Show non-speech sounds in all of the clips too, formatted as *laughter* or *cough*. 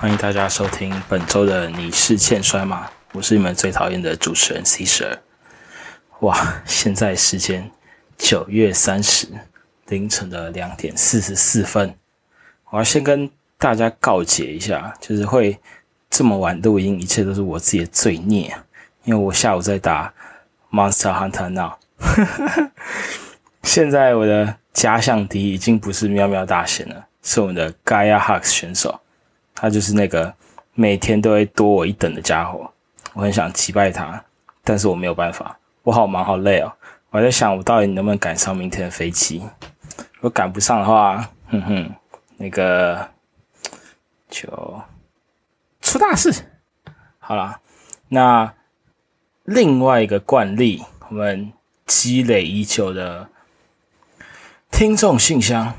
欢迎大家收听本周的《你是欠摔吗》？我是你们最讨厌的主持人 C 十二。哇，现在时间九月三十凌晨的两点四十四分。我要先跟大家告诫一下，就是会这么晚录音，一切都是我自己的罪孽。因为我下午在打 Monster Hunter Now，*laughs* 现在我的假想敌已经不是喵喵大仙了，是我们的 Gaia Hux 选手。他就是那个每天都会多我一等的家伙，我很想击败他，但是我没有办法，我好忙好累哦。我还在想，我到底能不能赶上明天的飞机？如果赶不上的话，哼哼，那个就出大事。好了，那另外一个惯例，我们积累已久的听众信箱，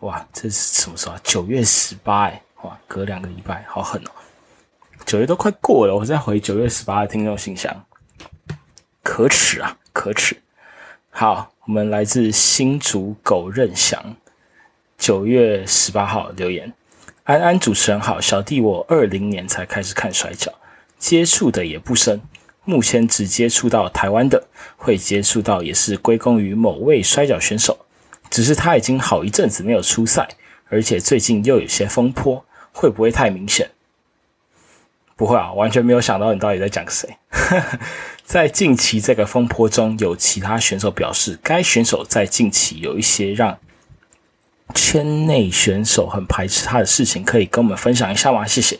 哇，这是什么时候？九月十八哎。哇，隔两个礼拜，好狠哦！九月都快过了，我再回九月十八的听众信箱，可耻啊，可耻！好，我们来自新竹狗任祥，九月十八号留言：安安主持人好，小弟我二零年才开始看摔跤，接触的也不深，目前只接触到台湾的，会接触到也是归功于某位摔跤选手，只是他已经好一阵子没有出赛，而且最近又有些风波。会不会太明显？不会啊，完全没有想到你到底在讲谁。*laughs* 在近期这个风波中，有其他选手表示，该选手在近期有一些让圈内选手很排斥他的事情，可以跟我们分享一下吗？谢谢。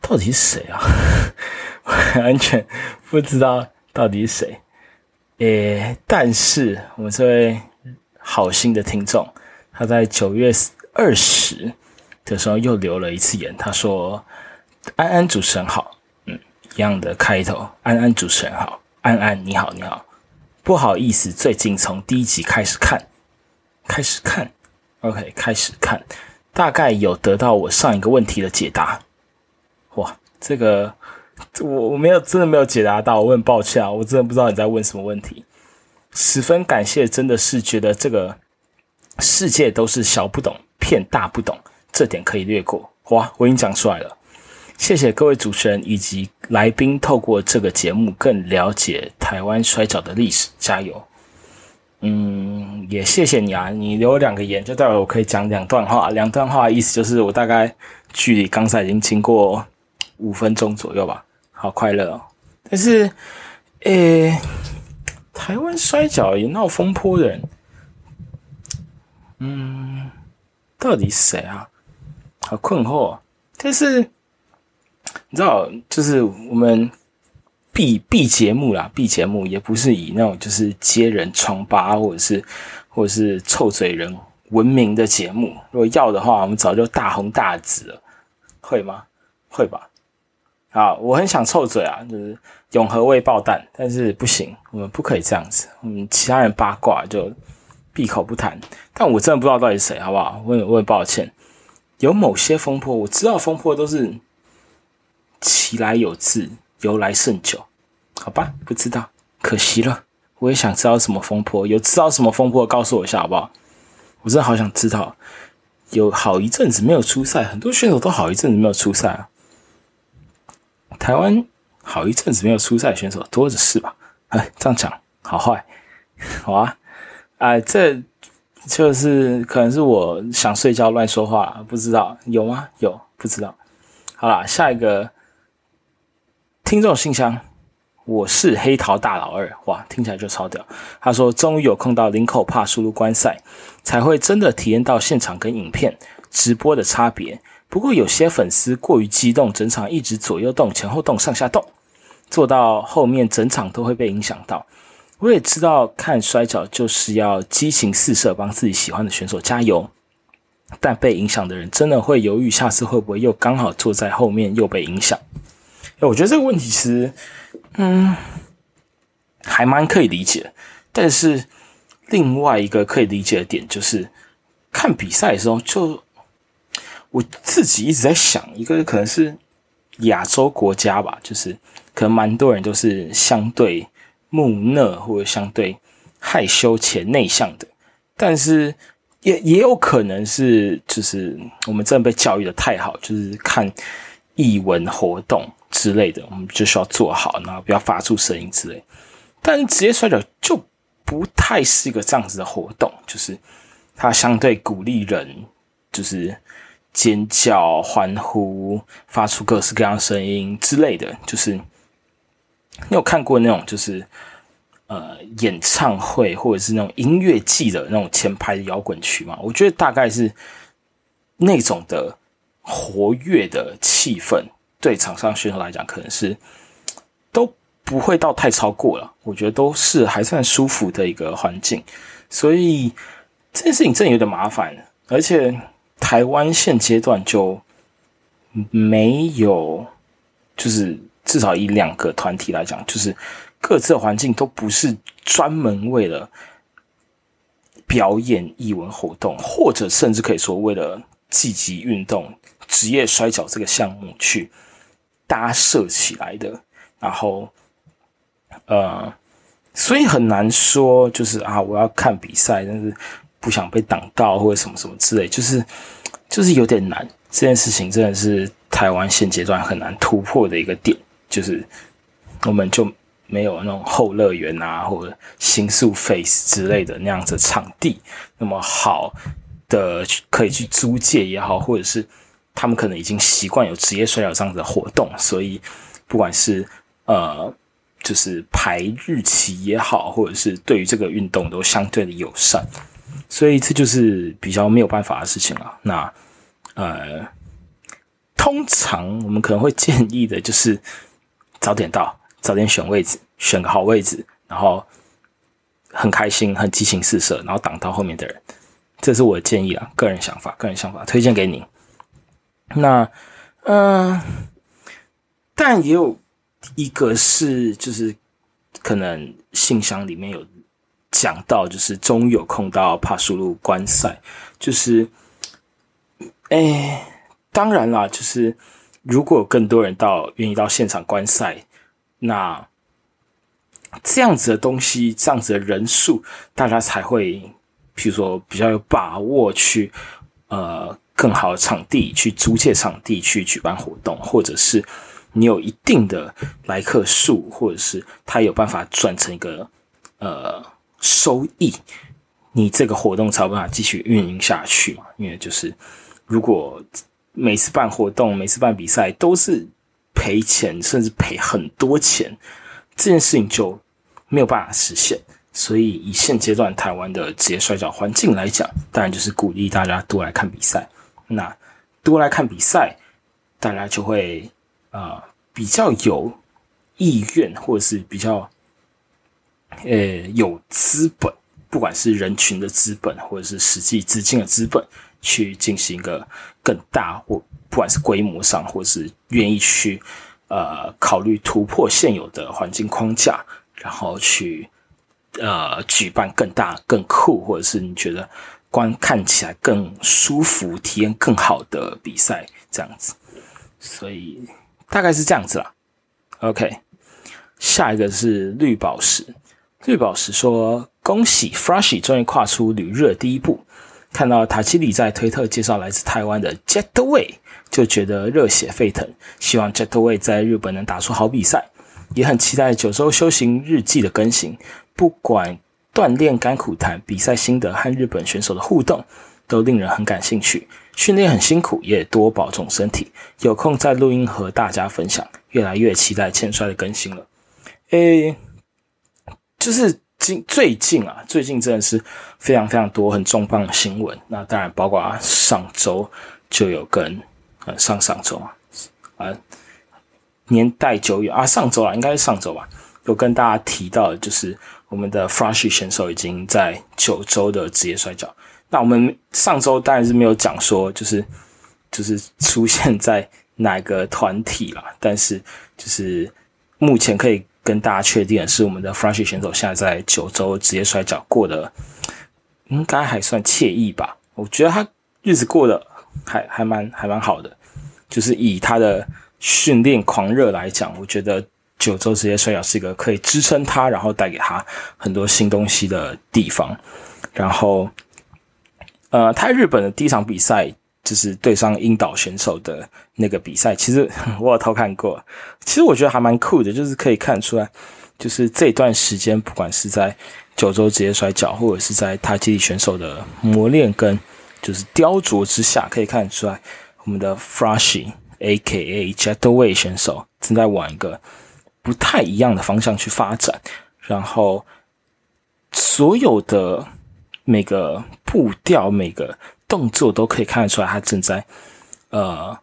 到底是谁啊？*laughs* 完全不知道到底是谁。诶，但是我们这位好心的听众，他在九月二十。的时候又留了一次言，他说：“安安主持人好，嗯，一样的开头，安安主持人好，安安你好你好，不好意思，最近从第一集开始看，开始看，OK，开始看，大概有得到我上一个问题的解答。哇，这个我我没有真的没有解答到，我很抱歉啊，我真的不知道你在问什么问题。十分感谢，真的是觉得这个世界都是小不懂骗大不懂。”这点可以略过，哇，我已经讲出来了。谢谢各位主持人以及来宾，透过这个节目更了解台湾摔跤的历史，加油！嗯，也谢谢你啊，你留两个言，就代表我可以讲两段话。两段话意思就是我大概距离刚才已经经过五分钟左右吧，好快乐哦。但是，诶，台湾摔跤也闹风波的人，嗯，到底谁啊？好困惑，但是你知道，就是我们 B B 节目啦，B 节目也不是以那种就是揭人疮疤或者是或者是臭嘴人闻名的节目。如果要的话，我们早就大红大紫了，会吗？会吧。好，我很想臭嘴啊，就是永和未爆弹，但是不行，我们不可以这样子。嗯，其他人八卦就闭口不谈。但我真的不知道到底谁，好不好？我我很抱歉。有某些风波，我知道风波都是其来有自，由来甚久，好吧？不知道，可惜了。我也想知道什么风波，有知道什么风波，告诉我一下好不好？我真的好想知道。有好一阵子没有出赛，很多选手都好一阵子没有出赛啊。台湾好一阵子没有出赛，选手多的是吧？哎，这样讲好坏？好啊，哎，这。就是可能是我想睡觉乱说话，不知道有吗？有不知道。好啦，下一个听众信箱，我是黑桃大老二，哇，听起来就超屌。他说终于有空到林口帕输入观赛，才会真的体验到现场跟影片直播的差别。不过有些粉丝过于激动，整场一直左右动、前后动、上下动，做到后面整场都会被影响到。我也知道看摔跤就是要激情四射，帮自己喜欢的选手加油。但被影响的人真的会犹豫，下次会不会又刚好坐在后面又被影响？哎，我觉得这个问题其实，嗯，还蛮可以理解。但是另外一个可以理解的点就是，看比赛的时候，就我自己一直在想，一个可能是亚洲国家吧，就是可能蛮多人都是相对。木讷或者相对害羞且内向的，但是也也有可能是，就是我们真的被教育的太好，就是看译文活动之类的，我们就需要做好，然后不要发出声音之类。但是职业摔跤就不太是一个这样子的活动，就是它相对鼓励人，就是尖叫、欢呼、发出各式各样声音之类的。就是你有看过那种，就是。呃，演唱会或者是那种音乐季的那种前排的摇滚区吗，我觉得大概是那种的活跃的气氛，对场上选手来讲，可能是都不会到太超过了。我觉得都是还算舒服的一个环境，所以这件事情真的有点麻烦。而且台湾现阶段就没有，就是至少以两个团体来讲，就是。各自的环境都不是专门为了表演艺文活动，或者甚至可以说为了积极运动职业摔跤这个项目去搭设起来的。然后，呃，所以很难说，就是啊，我要看比赛，但是不想被挡到或者什么什么之类，就是就是有点难。这件事情真的是台湾现阶段很难突破的一个点，就是我们就。没有那种后乐园啊，或者新宿 face 之类的那样子场地，那么好的可以去租借也好，或者是他们可能已经习惯有职业摔跤这样子的活动，所以不管是呃，就是排日期也好，或者是对于这个运动都相对的友善，所以这就是比较没有办法的事情了。那呃，通常我们可能会建议的就是早点到。早点选位置，选个好位置，然后很开心、很激情四射，然后挡到后面的人。这是我的建议啊，个人想法，个人想法推荐给你。那，嗯，但也有一个是，就是可能信箱里面有讲到，就是终于有空到帕苏路观赛，就是，哎，当然啦，就是如果有更多人到愿意到现场观赛。那这样子的东西，这样子的人数，大家才会，譬如说比较有把握去，呃，更好的场地去租借场地去举办活动，或者是你有一定的来客数，或者是他有办法转成一个呃收益，你这个活动才有办法继续运营下去嘛？因为就是如果每次办活动、每次办比赛都是。赔钱，甚至赔很多钱，这件事情就没有办法实现。所以，以现阶段台湾的职业摔跤环境来讲，当然就是鼓励大家多来看比赛。那多来看比赛，大家就会啊比较有意愿，或者是比较呃有资本，不管是人群的资本，或者是实际资金的资本，去进行一个更大或。不管是规模上，或是愿意去呃考虑突破现有的环境框架，然后去呃举办更大、更酷，或者是你觉得观看起来更舒服、体验更好的比赛，这样子。所以大概是这样子啦。OK，下一个是绿宝石。绿宝石说：“恭喜 Froshy 终于跨出旅日的第一步。”看到塔基里在推特介绍来自台湾的 Jetaway，。就觉得热血沸腾，希望 Jetaway 在日本能打出好比赛，也很期待九州修行日记的更新。不管锻炼甘苦谈、比赛心得和日本选手的互动，都令人很感兴趣。训练很辛苦，也多保重身体。有空再录音和大家分享。越来越期待欠摔的更新了。诶，就是近最近啊，最近真的是非常非常多很重磅的新闻。那当然包括上周就有跟。呃，上上周啊，啊，年代久远啊，上周啊，应该是上周吧。有跟大家提到，就是我们的 Flashy 选手已经在九州的职业摔跤。那我们上周当然是没有讲说，就是就是出现在哪个团体了。但是就是目前可以跟大家确定是，我们的 Flashy 选手现在在九州职业摔角过得应该还算惬意吧。我觉得他日子过得。还还蛮还蛮好的，就是以他的训练狂热来讲，我觉得九州职业摔角是一个可以支撑他，然后带给他很多新东西的地方。然后，呃，他日本的第一场比赛就是对上英岛选手的那个比赛，其实 *laughs* 我有偷看过。其实我觉得还蛮酷的，就是可以看出来，就是这段时间，不管是在九州职业摔跤，或者是在他基地选手的磨练跟就是雕琢之下，可以看出来，我们的 Frashy A.K.A. Jetway 选手正在往一个不太一样的方向去发展，然后所有的。每个步调、每个动作都可以看得出来，他正在呃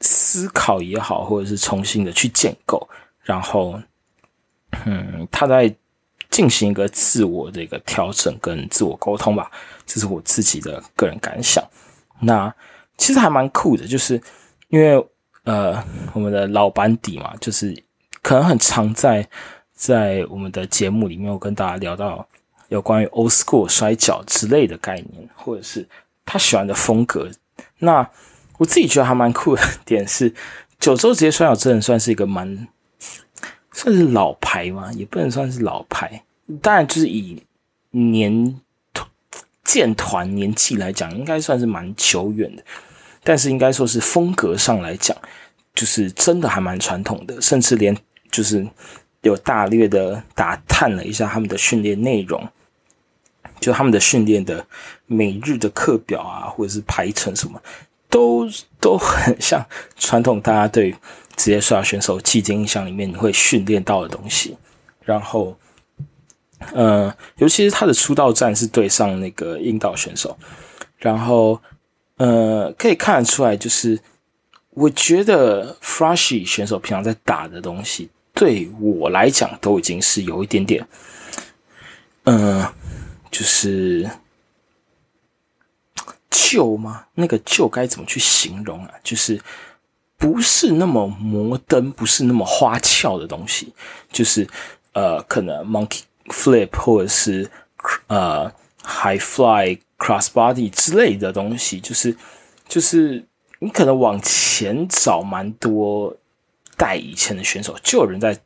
思考也好，或者是重新的去建构。然后，嗯，他在进行一个自我的一个调整跟自我沟通吧。这是我自己的个人感想。那其实还蛮酷的，就是因为呃，我们的老班底嘛，就是可能很常在在我们的节目里面，我跟大家聊到。有关于 old school 摔跤之类的概念，或者是他喜欢的风格。那我自己觉得还蛮酷的点是，九州职业摔角真的算是一个蛮算是老牌嘛，也不能算是老牌。当然，就是以年建团年纪来讲，应该算是蛮久远的。但是，应该说是风格上来讲，就是真的还蛮传统的，甚至连就是有大略的打探了一下他们的训练内容。就他们的训练的每日的课表啊，或者是排程什么，都都很像传统大家对职业摔跤选手既定印象里面你会训练到的东西。然后，呃，尤其是他的出道战是对上那个印道选手，然后，呃，可以看得出来，就是我觉得 Frashy 选手平常在打的东西，对我来讲都已经是有一点点，嗯。就是旧吗？那个旧该怎么去形容啊？就是不是那么摩登，不是那么花俏的东西。就是呃，可能 monkey flip 或者是呃 high fly cross body 之类的东西。就是就是你可能往前找蛮多代以前的选手，就有人在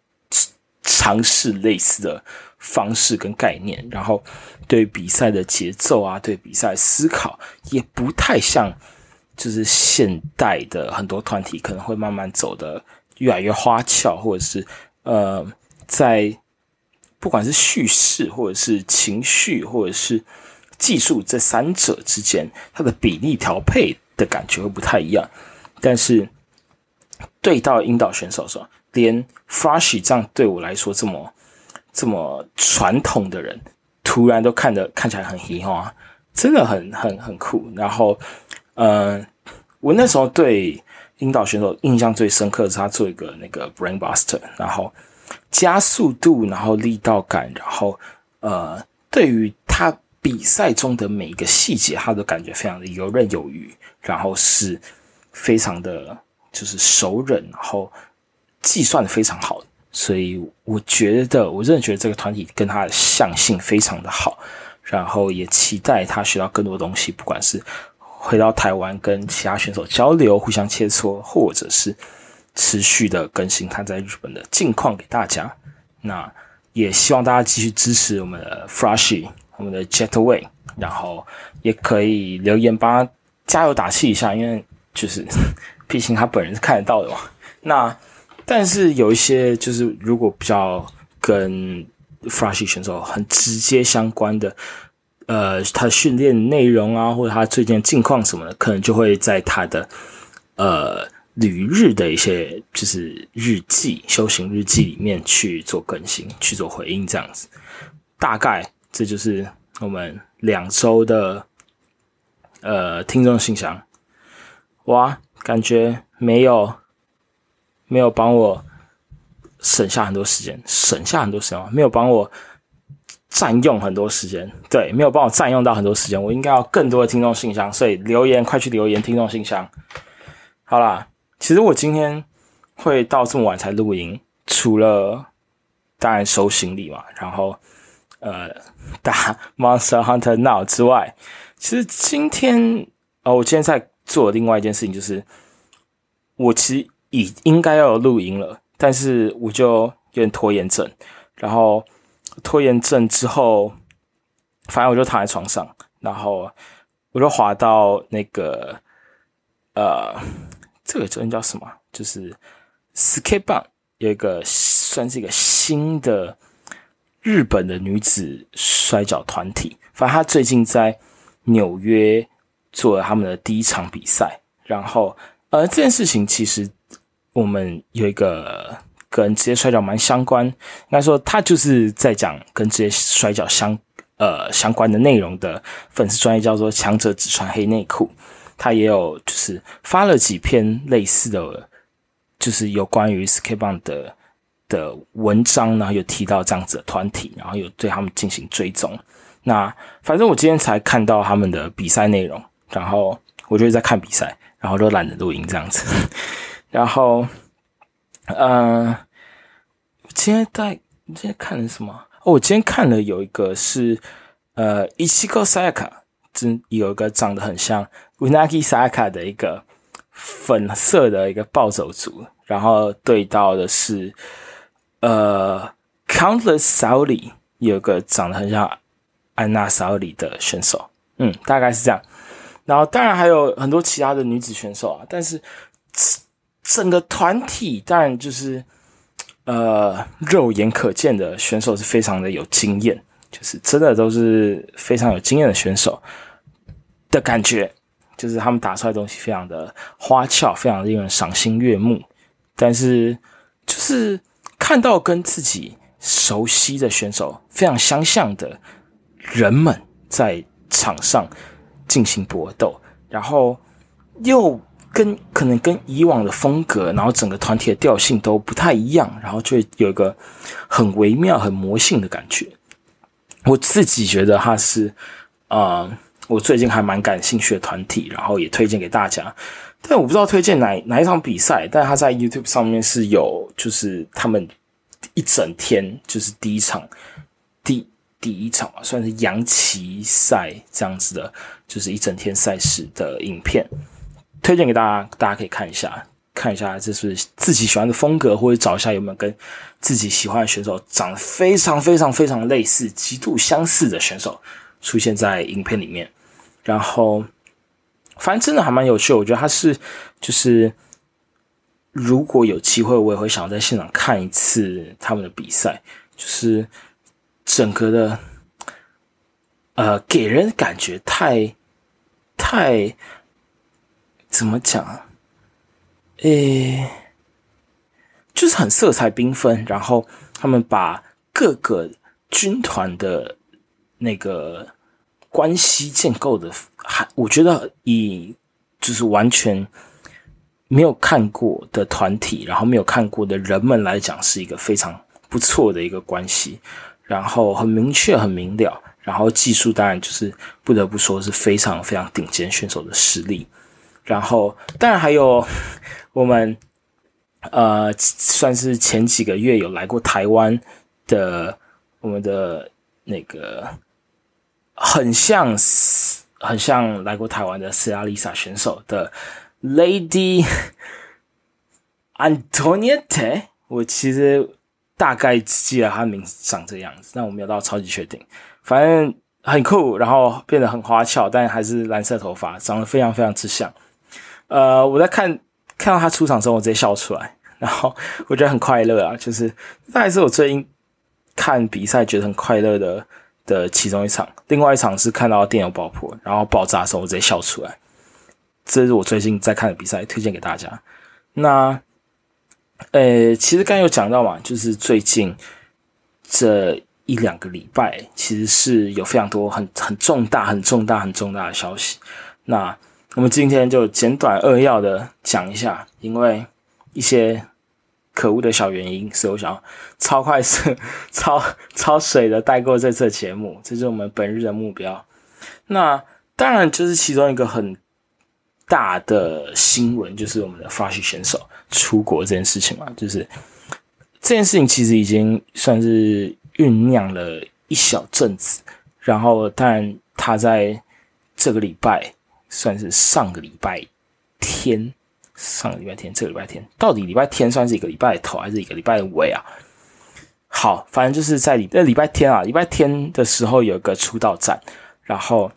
尝试类似的。方式跟概念，然后对比赛的节奏啊，对比赛思考也不太像，就是现代的很多团体可能会慢慢走的越来越花俏，或者是呃，在不管是叙事或者是情绪或者是技术这三者之间，它的比例调配的感觉会不太一样。但是对到引导选手说，连 Flash 这样对我来说这么。这么传统的人，突然都看得看起来很嘻哈，真的很很很酷。然后，呃，我那时候对引导选手印象最深刻的是他做一个那个 brainbuster，然后加速度，然后力道感，然后呃，对于他比赛中的每一个细节，他都感觉非常的游刃有余，然后是非常的就是熟稔，然后计算的非常好。所以我觉得，我真的觉得这个团体跟他的相性非常的好，然后也期待他学到更多东西，不管是回到台湾跟其他选手交流、互相切磋，或者是持续的更新他在日本的近况给大家。那也希望大家继续支持我们的 Frashy，我们的 Jetway，然后也可以留言帮他加油打气一下，因为就是 *laughs* 毕竟他本人是看得到的嘛。那。但是有一些就是如果比较跟 Frashy 选手很直接相关的，呃，他训练内容啊，或者他最近近况什么的，可能就会在他的呃旅日的一些就是日记、修行日记里面去做更新、去做回应这样子。大概这就是我们两周的呃听众信箱。哇，感觉没有。没有帮我省下很多时间，省下很多时间没有帮我占用很多时间，对，没有帮我占用到很多时间。我应该要更多的听众信箱，所以留言快去留言，听众信箱。好啦，其实我今天会到这么晚才录音，除了当然收行李嘛，然后呃打 Monster Hunter Now 之外，其实今天哦，我今天在做另外一件事情，就是我其实。已应该要有录音了，但是我就有点拖延症，然后拖延症之后，反正我就躺在床上，然后我就滑到那个呃，这个叫叫什么？就是 skate 棒有一个算是一个新的日本的女子摔跤团体，反正他最近在纽约做了他们的第一场比赛。然后，呃，这件事情其实我们有一个跟职业摔跤蛮相关，应该说他就是在讲跟职业摔跤相呃相关的内容的粉丝专业，叫做“强者只穿黑内裤”。他也有就是发了几篇类似的，就是有关于 Skate 的的文章，然后有提到这样子的团体，然后有对他们进行追踪。那反正我今天才看到他们的比赛内容，然后我就在看比赛。然后都懒得录音这样子，然后，嗯，今天在今天看了什么？哦，我今天看了有一个是呃，Ichiko Sayaka，真有一个长得很像 Unagi Sayaka 的一个粉色的一个暴走族，然后对到的是呃，Countless Sauli，有个长得很像安娜 Sauli 的选手，嗯，大概是这样。然后当然还有很多其他的女子选手啊，但是整个团体当然就是呃肉眼可见的选手是非常的有经验，就是真的都是非常有经验的选手的感觉，就是他们打出来东西非常的花俏，非常令人赏心悦目。但是就是看到跟自己熟悉的选手非常相像的人们在场上。进行搏斗，然后又跟可能跟以往的风格，然后整个团体的调性都不太一样，然后就有一个很微妙、很魔性的感觉。我自己觉得他是，呃，我最近还蛮感兴趣的团体，然后也推荐给大家。但我不知道推荐哪哪一场比赛，但他在 YouTube 上面是有，就是他们一整天，就是第一场第。第一场，算是洋旗赛这样子的，就是一整天赛事的影片，推荐给大家，大家可以看一下，看一下这是自己喜欢的风格，或者找一下有没有跟自己喜欢的选手长得非常非常非常类似、极度相似的选手出现在影片里面。然后，反正真的还蛮有趣，我觉得他是就是如果有机会，我也会想在现场看一次他们的比赛，就是。整个的，呃，给人感觉太太怎么讲？诶，就是很色彩缤纷。然后他们把各个军团的那个关系建构的，还我觉得以就是完全没有看过的团体，然后没有看过的人们来讲，是一个非常不错的一个关系。然后很明确、很明了，然后技术当然就是不得不说是非常非常顶尖选手的实力。然后当然还有我们呃，算是前几个月有来过台湾的我们的那个很像很像来过台湾的斯拉丽莎选手的 Lady Antoniette，我其实。大概记得她名字长这样子，但我没有到超级确定。反正很酷，然后变得很花俏，但还是蓝色头发，长得非常非常之像。呃，我在看看到他出场的时候，我直接笑出来，然后我觉得很快乐啊，就是那还是我最近看比赛觉得很快乐的的其中一场。另外一场是看到电油爆破，然后爆炸的时候，我直接笑出来。这是我最近在看的比赛，推荐给大家。那。呃，其实刚有讲到嘛，就是最近这一两个礼拜，其实是有非常多很很重大、很重大、很重大的消息。那我们今天就简短扼要的讲一下，因为一些可恶的小原因，所以我想要超快速、*laughs* 超超水的带过这次节目，这是我们本日的目标。那当然就是其中一个很。大的新闻就是我们的发 h 选手出国这件事情嘛，就是这件事情其实已经算是酝酿了一小阵子，然后但他在这个礼拜算是上个礼拜天，上个礼拜天，这个礼拜天到底礼拜天算是一个礼拜头还是一个礼拜的尾啊？好，反正就是在礼礼拜天啊，礼拜天的时候有个出道战，然后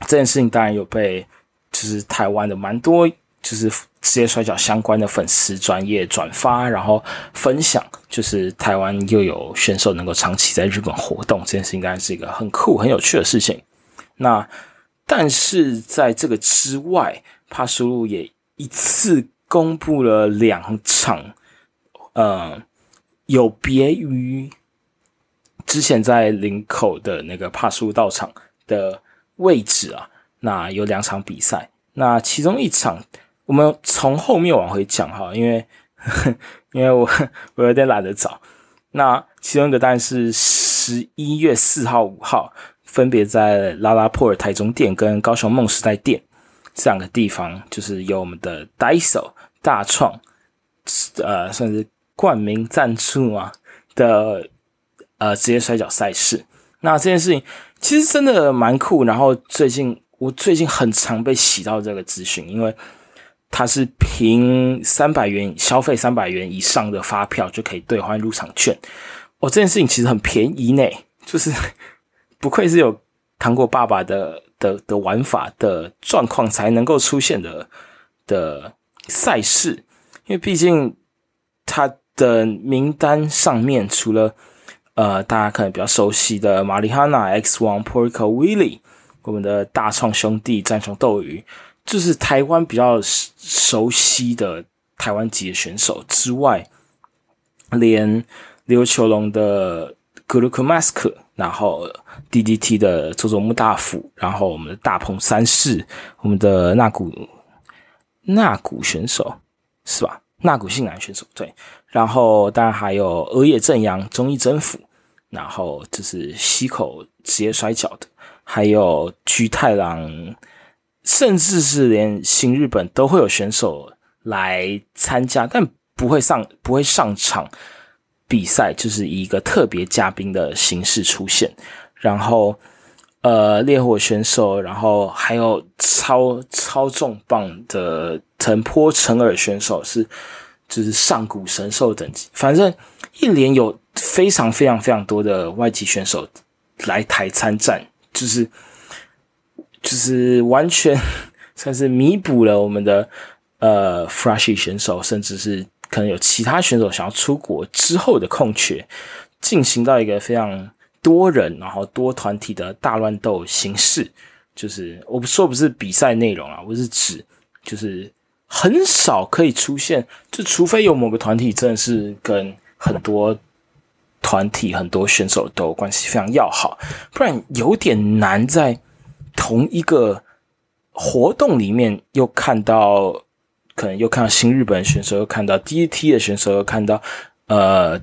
这件事情当然有被就是台湾的蛮多就是职业摔角相关的粉丝专业转发，然后分享，就是台湾又有选手能够长期在日本活动，这件事应该是一个很酷很有趣的事情。那但是在这个之外，帕苏路也一次公布了两场，呃，有别于之前在林口的那个帕苏路道场的位置啊。那有两场比赛，那其中一场我们从后面往回讲哈，因为 *laughs* 因为我我有点懒得找。那其中一个当然是十一月四号、五号。分别在拉拉破尔台中店跟高雄梦时代店这两个地方，就是有我们的 Daiso 大创，呃，算是冠名赞助嘛的呃职业摔角赛事。那这件事情其实真的蛮酷。然后最近我最近很常被洗到这个资讯，因为它是凭三百元消费三百元以上的发票就可以兑换入场券。哦，这件事情其实很便宜呢，就是。不愧是有糖果爸爸的的的玩法的状况才能够出现的的赛事，因为毕竟他的名单上面除了呃大家可能比较熟悉的玛丽哈娜 X 王 Porco Willie，我们的大创兄弟战雄斗鱼，就是台湾比较熟悉的台湾籍的选手之外，连琉球龙的格鲁克马斯克，然后。D.D.T 的佐佐木大辅，然后我们的大鹏三世，我们的那古那古选手是吧？那古信男选手对，然后当然还有鹅野正阳、中义征服，然后就是西口职业摔跤的，还有居太郎，甚至是连新日本都会有选手来参加，但不会上不会上场比赛，就是以一个特别嘉宾的形式出现。然后，呃，烈火选手，然后还有超超重磅的藤坡成尔选手是，就是上古神兽等级。反正一连有非常非常非常多的外籍选手来台参战，就是 *laughs* 就是完全算是弥补了我们的呃 Flashy 选手，甚至是可能有其他选手想要出国之后的空缺，进行到一个非常。多人，然后多团体的大乱斗形式，就是我不说不是比赛内容啊，我是指就是很少可以出现，就除非有某个团体真的是跟很多团体、很多选手都关系非常要好，不然有点难在同一个活动里面又看到，可能又看到新日本选手，又看到 DT 的选手，又看到呃。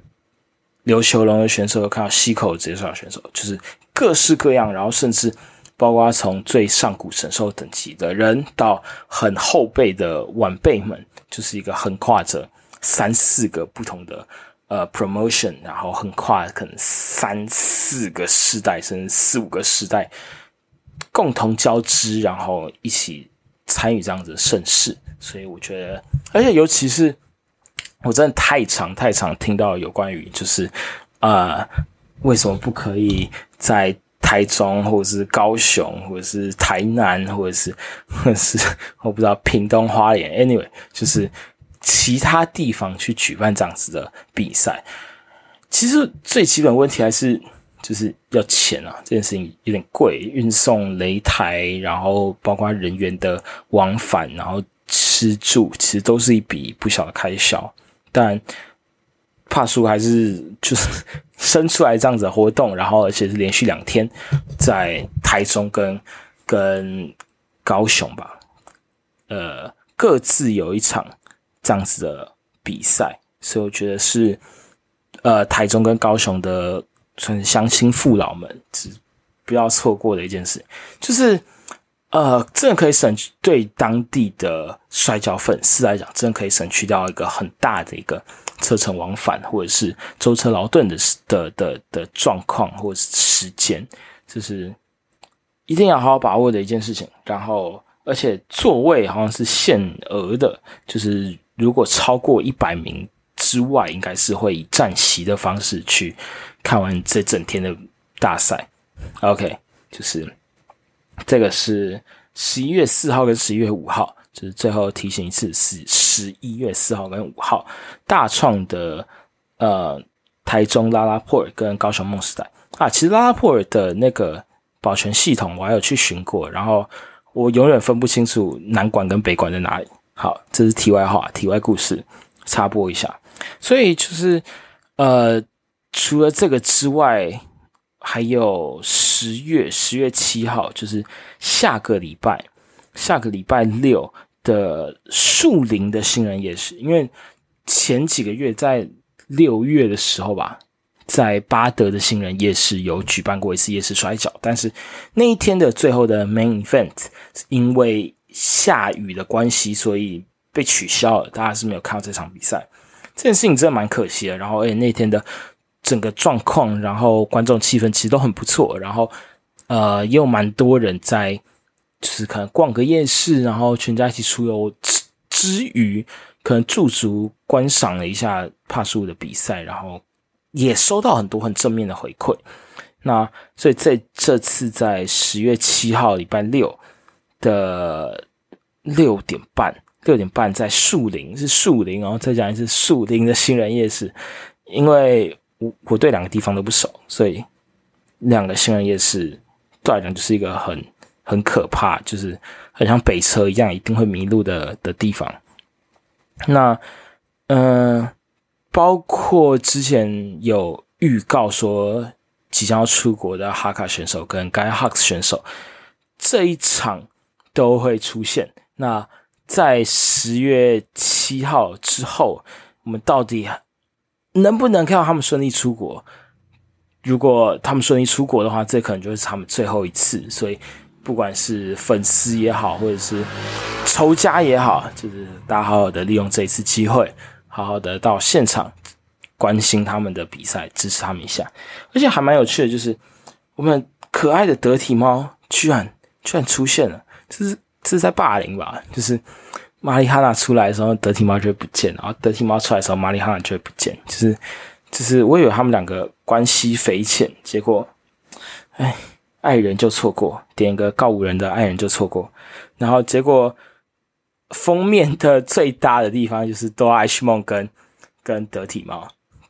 琉球龙的选手，又看到西口职业摔选手，就是各式各样，然后甚至包括从最上古神兽等级的人到很后辈的晚辈们，就是一个横跨着三四个不同的呃 promotion，然后横跨可能三四个世代，甚至四五个世代共同交织，然后一起参与这样子的盛事。所以我觉得，而且尤其是。我真的太常太常听到有关于就是，呃，为什么不可以在台中或者是高雄或者是台南或者是或者是我不知道屏东花莲，anyway，就是其他地方去举办这样子的比赛。其实最基本问题还是就是要钱啊，这件事情有点贵，运送擂台，然后包括人员的往返，然后吃住，其实都是一笔不小的开销。但帕叔还是就是生出来这样子的活动，然后而且是连续两天在台中跟跟高雄吧，呃，各自有一场这样子的比赛，所以我觉得是呃台中跟高雄的算是乡亲父老们只不要错过的一件事，就是。呃，真的可以省对当地的摔跤粉丝来讲，真的可以省去掉一个很大的一个车程往返，或者是舟车劳顿的的的的状况，或者是时间，就是一定要好好把握的一件事情。然后，而且座位好像是限额的，就是如果超过一百名之外，应该是会以站席的方式去看完这整天的大赛。OK，就是。这个是十一月四号跟十一月五号，就是最后提醒一次，是十一月四号跟五号，大创的呃台中拉拉破尔跟高雄梦时代啊，其实拉拉破尔的那个保全系统我还有去巡过，然后我永远分不清楚南馆跟北馆在哪里。好，这是题外话，题外故事，插播一下。所以就是呃，除了这个之外。还有十月十月七号，就是下个礼拜，下个礼拜六的树林的新人夜市。因为前几个月在六月的时候吧，在巴德的新人夜市有举办过一次夜市摔跤，但是那一天的最后的 main event 因为下雨的关系，所以被取消了。大家是没有看到这场比赛，这件事情真的蛮可惜的。然后，而且那天的。整个状况，然后观众气氛其实都很不错，然后呃也有蛮多人在，就是可能逛个夜市，然后全家一起出游之之余，可能驻足观赏了一下帕数的比赛，然后也收到很多很正面的回馈。那所以在这次在十月七号礼拜六的六点半，六点半在树林是树林，然后再讲一次树林的新人夜市，因为。我我对两个地方都不熟，所以两个新人夜市对来讲就是一个很很可怕，就是很像北车一样一定会迷路的的地方。那嗯，包括之前有预告说即将要出国的哈卡选手跟 Guy Hux 选手，这一场都会出现。那在十月七号之后，我们到底？能不能看到他们顺利出国？如果他们顺利出国的话，这可能就是他们最后一次。所以，不管是粉丝也好，或者是仇家也好，就是大家好好的利用这一次机会，好好的到现场关心他们的比赛，支持他们一下。而且还蛮有趣的，就是我们可爱的得体猫居然居然出现了，就是是在霸凌吧？就是。玛丽哈娜出来的时候，德提猫就会不见；然后德提猫出来的时候，玛丽哈娜就会不见。就是，就是我以为他们两个关系匪浅，结果，哎，爱人就错过，点一个告五人的爱人就错过。然后结果封面的最大的地方就是哆啦 A 梦跟跟德体猫，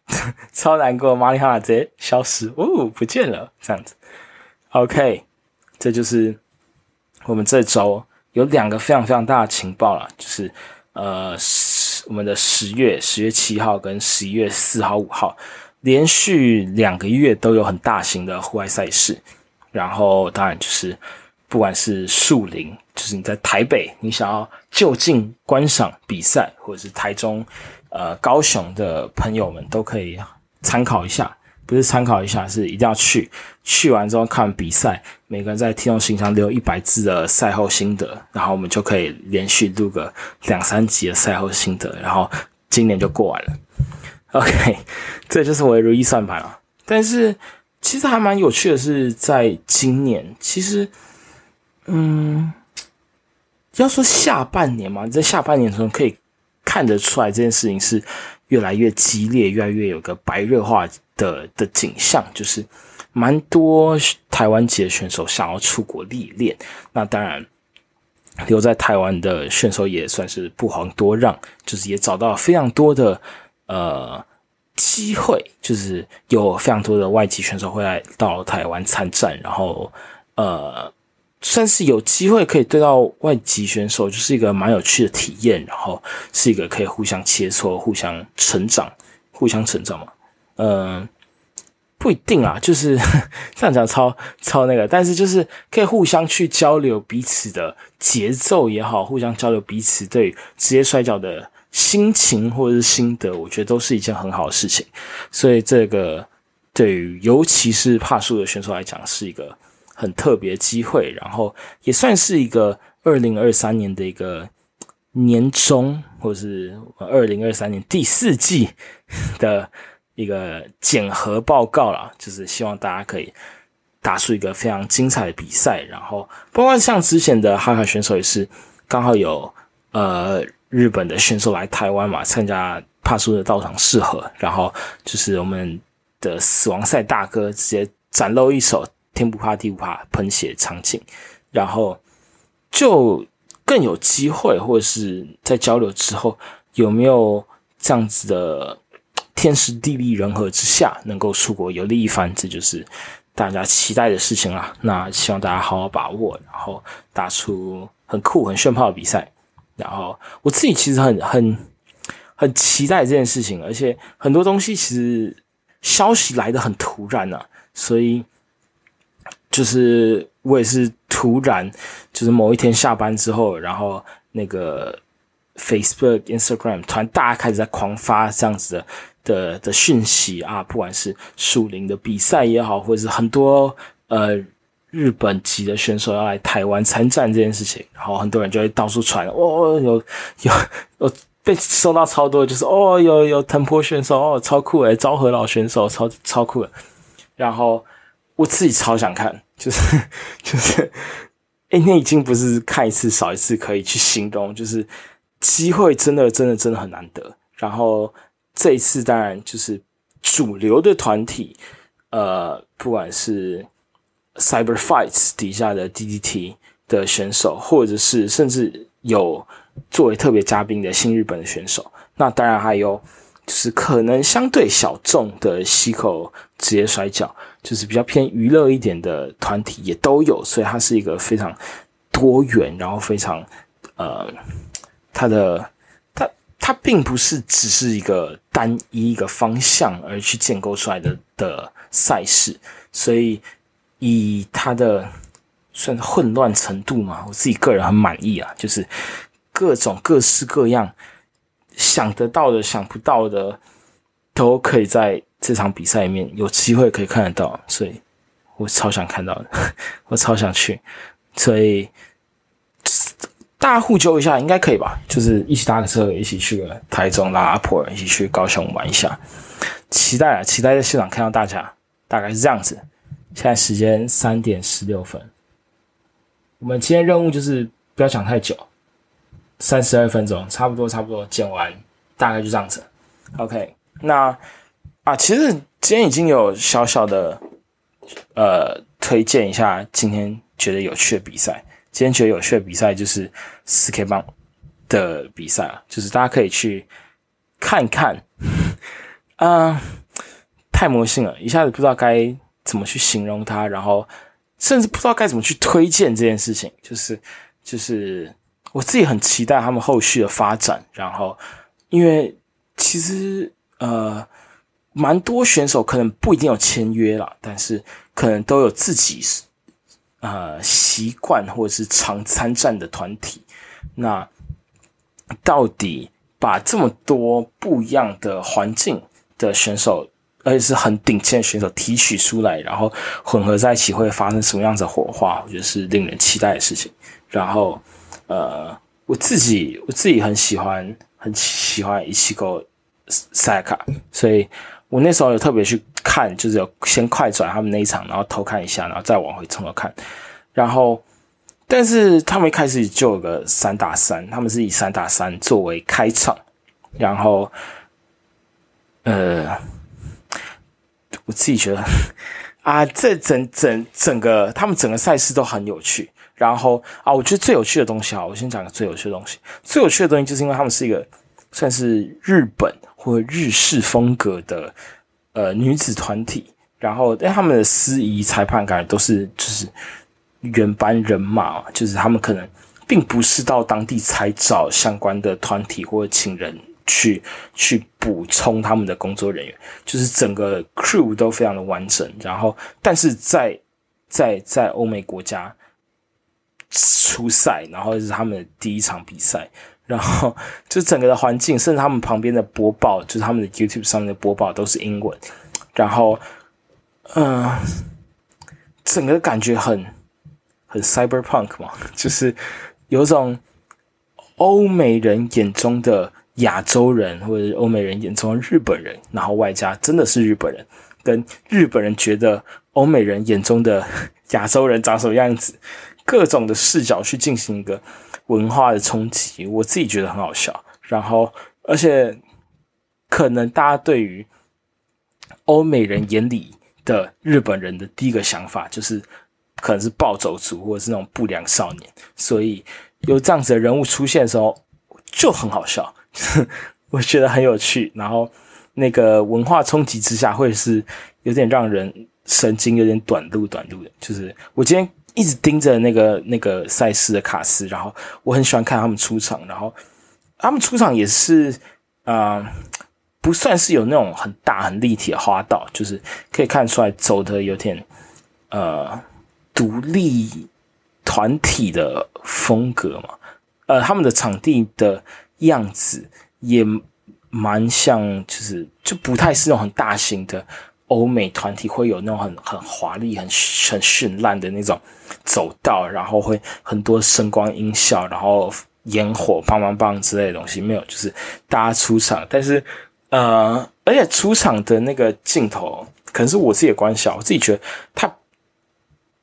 *laughs* 超难过。玛丽哈娜直接消失，哦，不见了，这样子。OK，这就是我们这周。有两个非常非常大的情报了，就是呃，我们的十月十月七号跟十一月四号五号，连续两个月都有很大型的户外赛事。然后当然就是不管是树林，就是你在台北，你想要就近观赏比赛，或者是台中、呃高雄的朋友们都可以参考一下。不是参考一下，是一定要去。去完之后看比赛，每个人在听众信箱留一百字的赛后心得，然后我们就可以连续录个两三集的赛后心得，然后今年就过完了。OK，*laughs* 这就是我的如意算盘了。但是其实还蛮有趣的是，在今年，其实，嗯，要说下半年嘛，在下半年中可以看得出来，这件事情是越来越激烈，越来越有个白热化。的的景象就是蛮多台湾籍的选手想要出国历练，那当然留在台湾的选手也算是不遑多让，就是也找到非常多的呃机会，就是有非常多的外籍选手会来到台湾参战，然后呃算是有机会可以对到外籍选手，就是一个蛮有趣的体验，然后是一个可以互相切磋、互相成长、互相成长嘛。嗯，不一定啊，就是 *laughs* 这样讲超超那个，但是就是可以互相去交流彼此的节奏也好，互相交流彼此对职业摔跤的心情或者是心得，我觉得都是一件很好的事情。所以这个对于尤其是怕输的选手来讲，是一个很特别机会，然后也算是一个二零二三年的一个年终，或者是二零二三年第四季 *laughs* 的。一个检核报告啦，就是希望大家可以打出一个非常精彩的比赛。然后，包括像之前的哈卡选手也是，刚好有呃日本的选手来台湾嘛，参加帕苏的道场试合。然后就是我们的死亡赛大哥直接展露一手，天不怕地不怕，喷血场景，然后就更有机会，或者是在交流之后有没有这样子的天时地利人和之下能够出国游历一番，这就是大家期待的事情啦。那希望大家好好把握，然后打出很酷、很炫炮的比赛。然后我自己其实很很很期待这件事情，而且很多东西其实消息来的很突然啊，所以就是我也是突然，就是某一天下班之后，然后那个 Facebook、Instagram 突然大家开始在狂发这样子的的的讯息啊，不管是树林的比赛也好，或者是很多呃。日本籍的选手要来台湾参战这件事情，然后很多人就会到处传，哦，有有有被收到超多，就是哦，有有藤坡选手，哦，超酷诶，昭和老选手，超超酷。然后我自己超想看，就是 *laughs* 就是，哎，那已经不是看一次少一次可以去行动，就是机会真的真的真的很难得。然后这一次当然就是主流的团体，呃，不管是。Cyber Fights 底下的 DDT 的选手，或者是甚至有作为特别嘉宾的新日本的选手，那当然还有就是可能相对小众的西口职业摔跤，就是比较偏娱乐一点的团体也都有，所以它是一个非常多元，然后非常呃，它的它它并不是只是一个单一一个方向而去建构出来的的赛事，所以。以他的算混乱程度嘛，我自己个人很满意啊，就是各种各式各样想得到的、想不到的，都可以在这场比赛里面有机会可以看得到，所以我超想看到的，*laughs* 我超想去，所以大家互救一下应该可以吧？就是一起搭个车，一起去个台中拉阿婆，一起去高雄玩一下，期待啊！期待在现场看到大家，大概是这样子。现在时间三点十六分，我们今天任务就是不要讲太久，三十二分钟，差不多差不多剪完，大概就这样子。OK，那啊，其实今天已经有小小的呃推荐一下今天觉得有趣的比赛。今天觉得有趣的比赛就是四 K 棒的比赛啊，就是大家可以去看看。*laughs* 啊，太魔性了，一下子不知道该。怎么去形容它？然后甚至不知道该怎么去推荐这件事情。就是就是我自己很期待他们后续的发展。然后因为其实呃，蛮多选手可能不一定有签约了，但是可能都有自己呃习惯或者是常参战的团体。那到底把这么多不一样的环境的选手？而且是很顶尖的选手提取出来，然后混合在一起会发生什么样子的火花？我觉得是令人期待的事情。然后，呃，我自己我自己很喜欢很喜欢一起狗赛卡，所以我那时候有特别去看，就是有先快转他们那一场，然后偷看一下，然后再往回从头看。然后，但是他们一开始就有个三打三，他们是以三打三作为开场，然后，呃。*laughs* 我自己觉得啊，这整整整个他们整个赛事都很有趣。然后啊，我觉得最有趣的东西啊，我先讲个最有趣的东西。最有趣的东西就是因为他们是一个算是日本或日式风格的呃女子团体。然后，但他们的司仪、裁判感觉都是就是原班人马，就是他们可能并不是到当地才找相关的团体或者请人。去去补充他们的工作人员，就是整个 crew 都非常的完整。然后，但是在在在欧美国家出赛，然后是他们的第一场比赛，然后就整个的环境，甚至他们旁边的播报，就是他们的 YouTube 上面的播报都是英文。然后，嗯，整个感觉很很 cyberpunk 嘛，*laughs* 就是有种欧美人眼中的。亚洲人或者欧美人眼中的日本人，然后外加真的是日本人，跟日本人觉得欧美人眼中的 *laughs* 亚洲人长什么样子，各种的视角去进行一个文化的冲击，我自己觉得很好笑。然后，而且可能大家对于欧美人眼里的日本人的第一个想法就是可能是暴走族或者是那种不良少年，所以有这样子的人物出现的时候就很好笑，*laughs* 我觉得很有趣。然后那个文化冲击之下，会是有点让人神经有点短路短路的。就是我今天一直盯着那个那个赛事的卡斯，然后我很喜欢看他们出场，然后他们出场也是啊。不算是有那种很大很立体的花道，就是可以看出来走的有点呃独立团体的风格嘛。呃，他们的场地的样子也蛮像，就是就不太是那种很大型的欧美团体会有那种很很华丽、很很绚烂的那种走道，然后会很多声光音效，然后烟火、棒棒棒之类的东西没有，就是大家出场，但是。呃，而且出场的那个镜头，可能是我自己的关小，我自己觉得他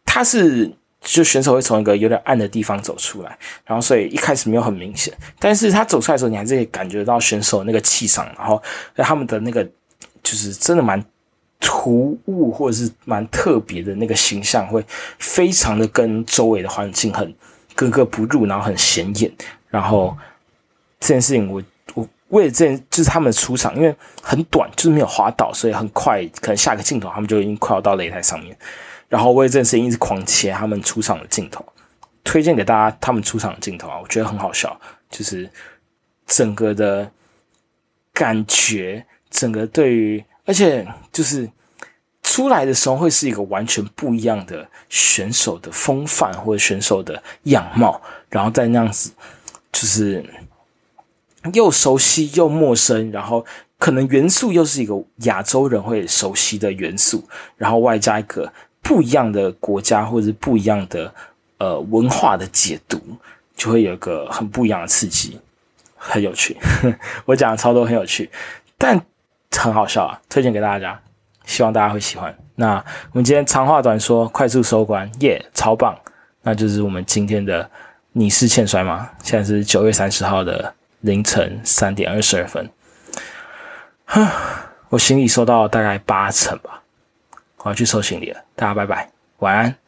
他是就选手会从一个有点暗的地方走出来，然后所以一开始没有很明显，但是他走出来的时候，你还是可以感觉到选手那个气场，然后他们的那个就是真的蛮突兀或者是蛮特别的那个形象，会非常的跟周围的环境很格格不入，然后很显眼，然后这件事情我我。为了这件，就是他们的出场，因为很短，就是没有滑倒，所以很快，可能下个镜头他们就已经快要到擂台上面。然后为了这件事情一直狂切他们出场的镜头，推荐给大家他们出场的镜头啊，我觉得很好笑，就是整个的感觉，整个对于，而且就是出来的时候会是一个完全不一样的选手的风范或者选手的样貌，然后再那样子，就是。又熟悉又陌生，然后可能元素又是一个亚洲人会熟悉的元素，然后外加一个不一样的国家或者是不一样的呃文化的解读，就会有一个很不一样的刺激，很有趣。*laughs* 我讲的超多很有趣，但很好笑啊！推荐给大家，希望大家会喜欢。那我们今天长话短说，快速收官，耶，超棒！那就是我们今天的你是欠摔吗？现在是九月三十号的。凌晨三点二十二分，我行李收到大概八成吧，我要去收行李了。大家拜拜，晚安。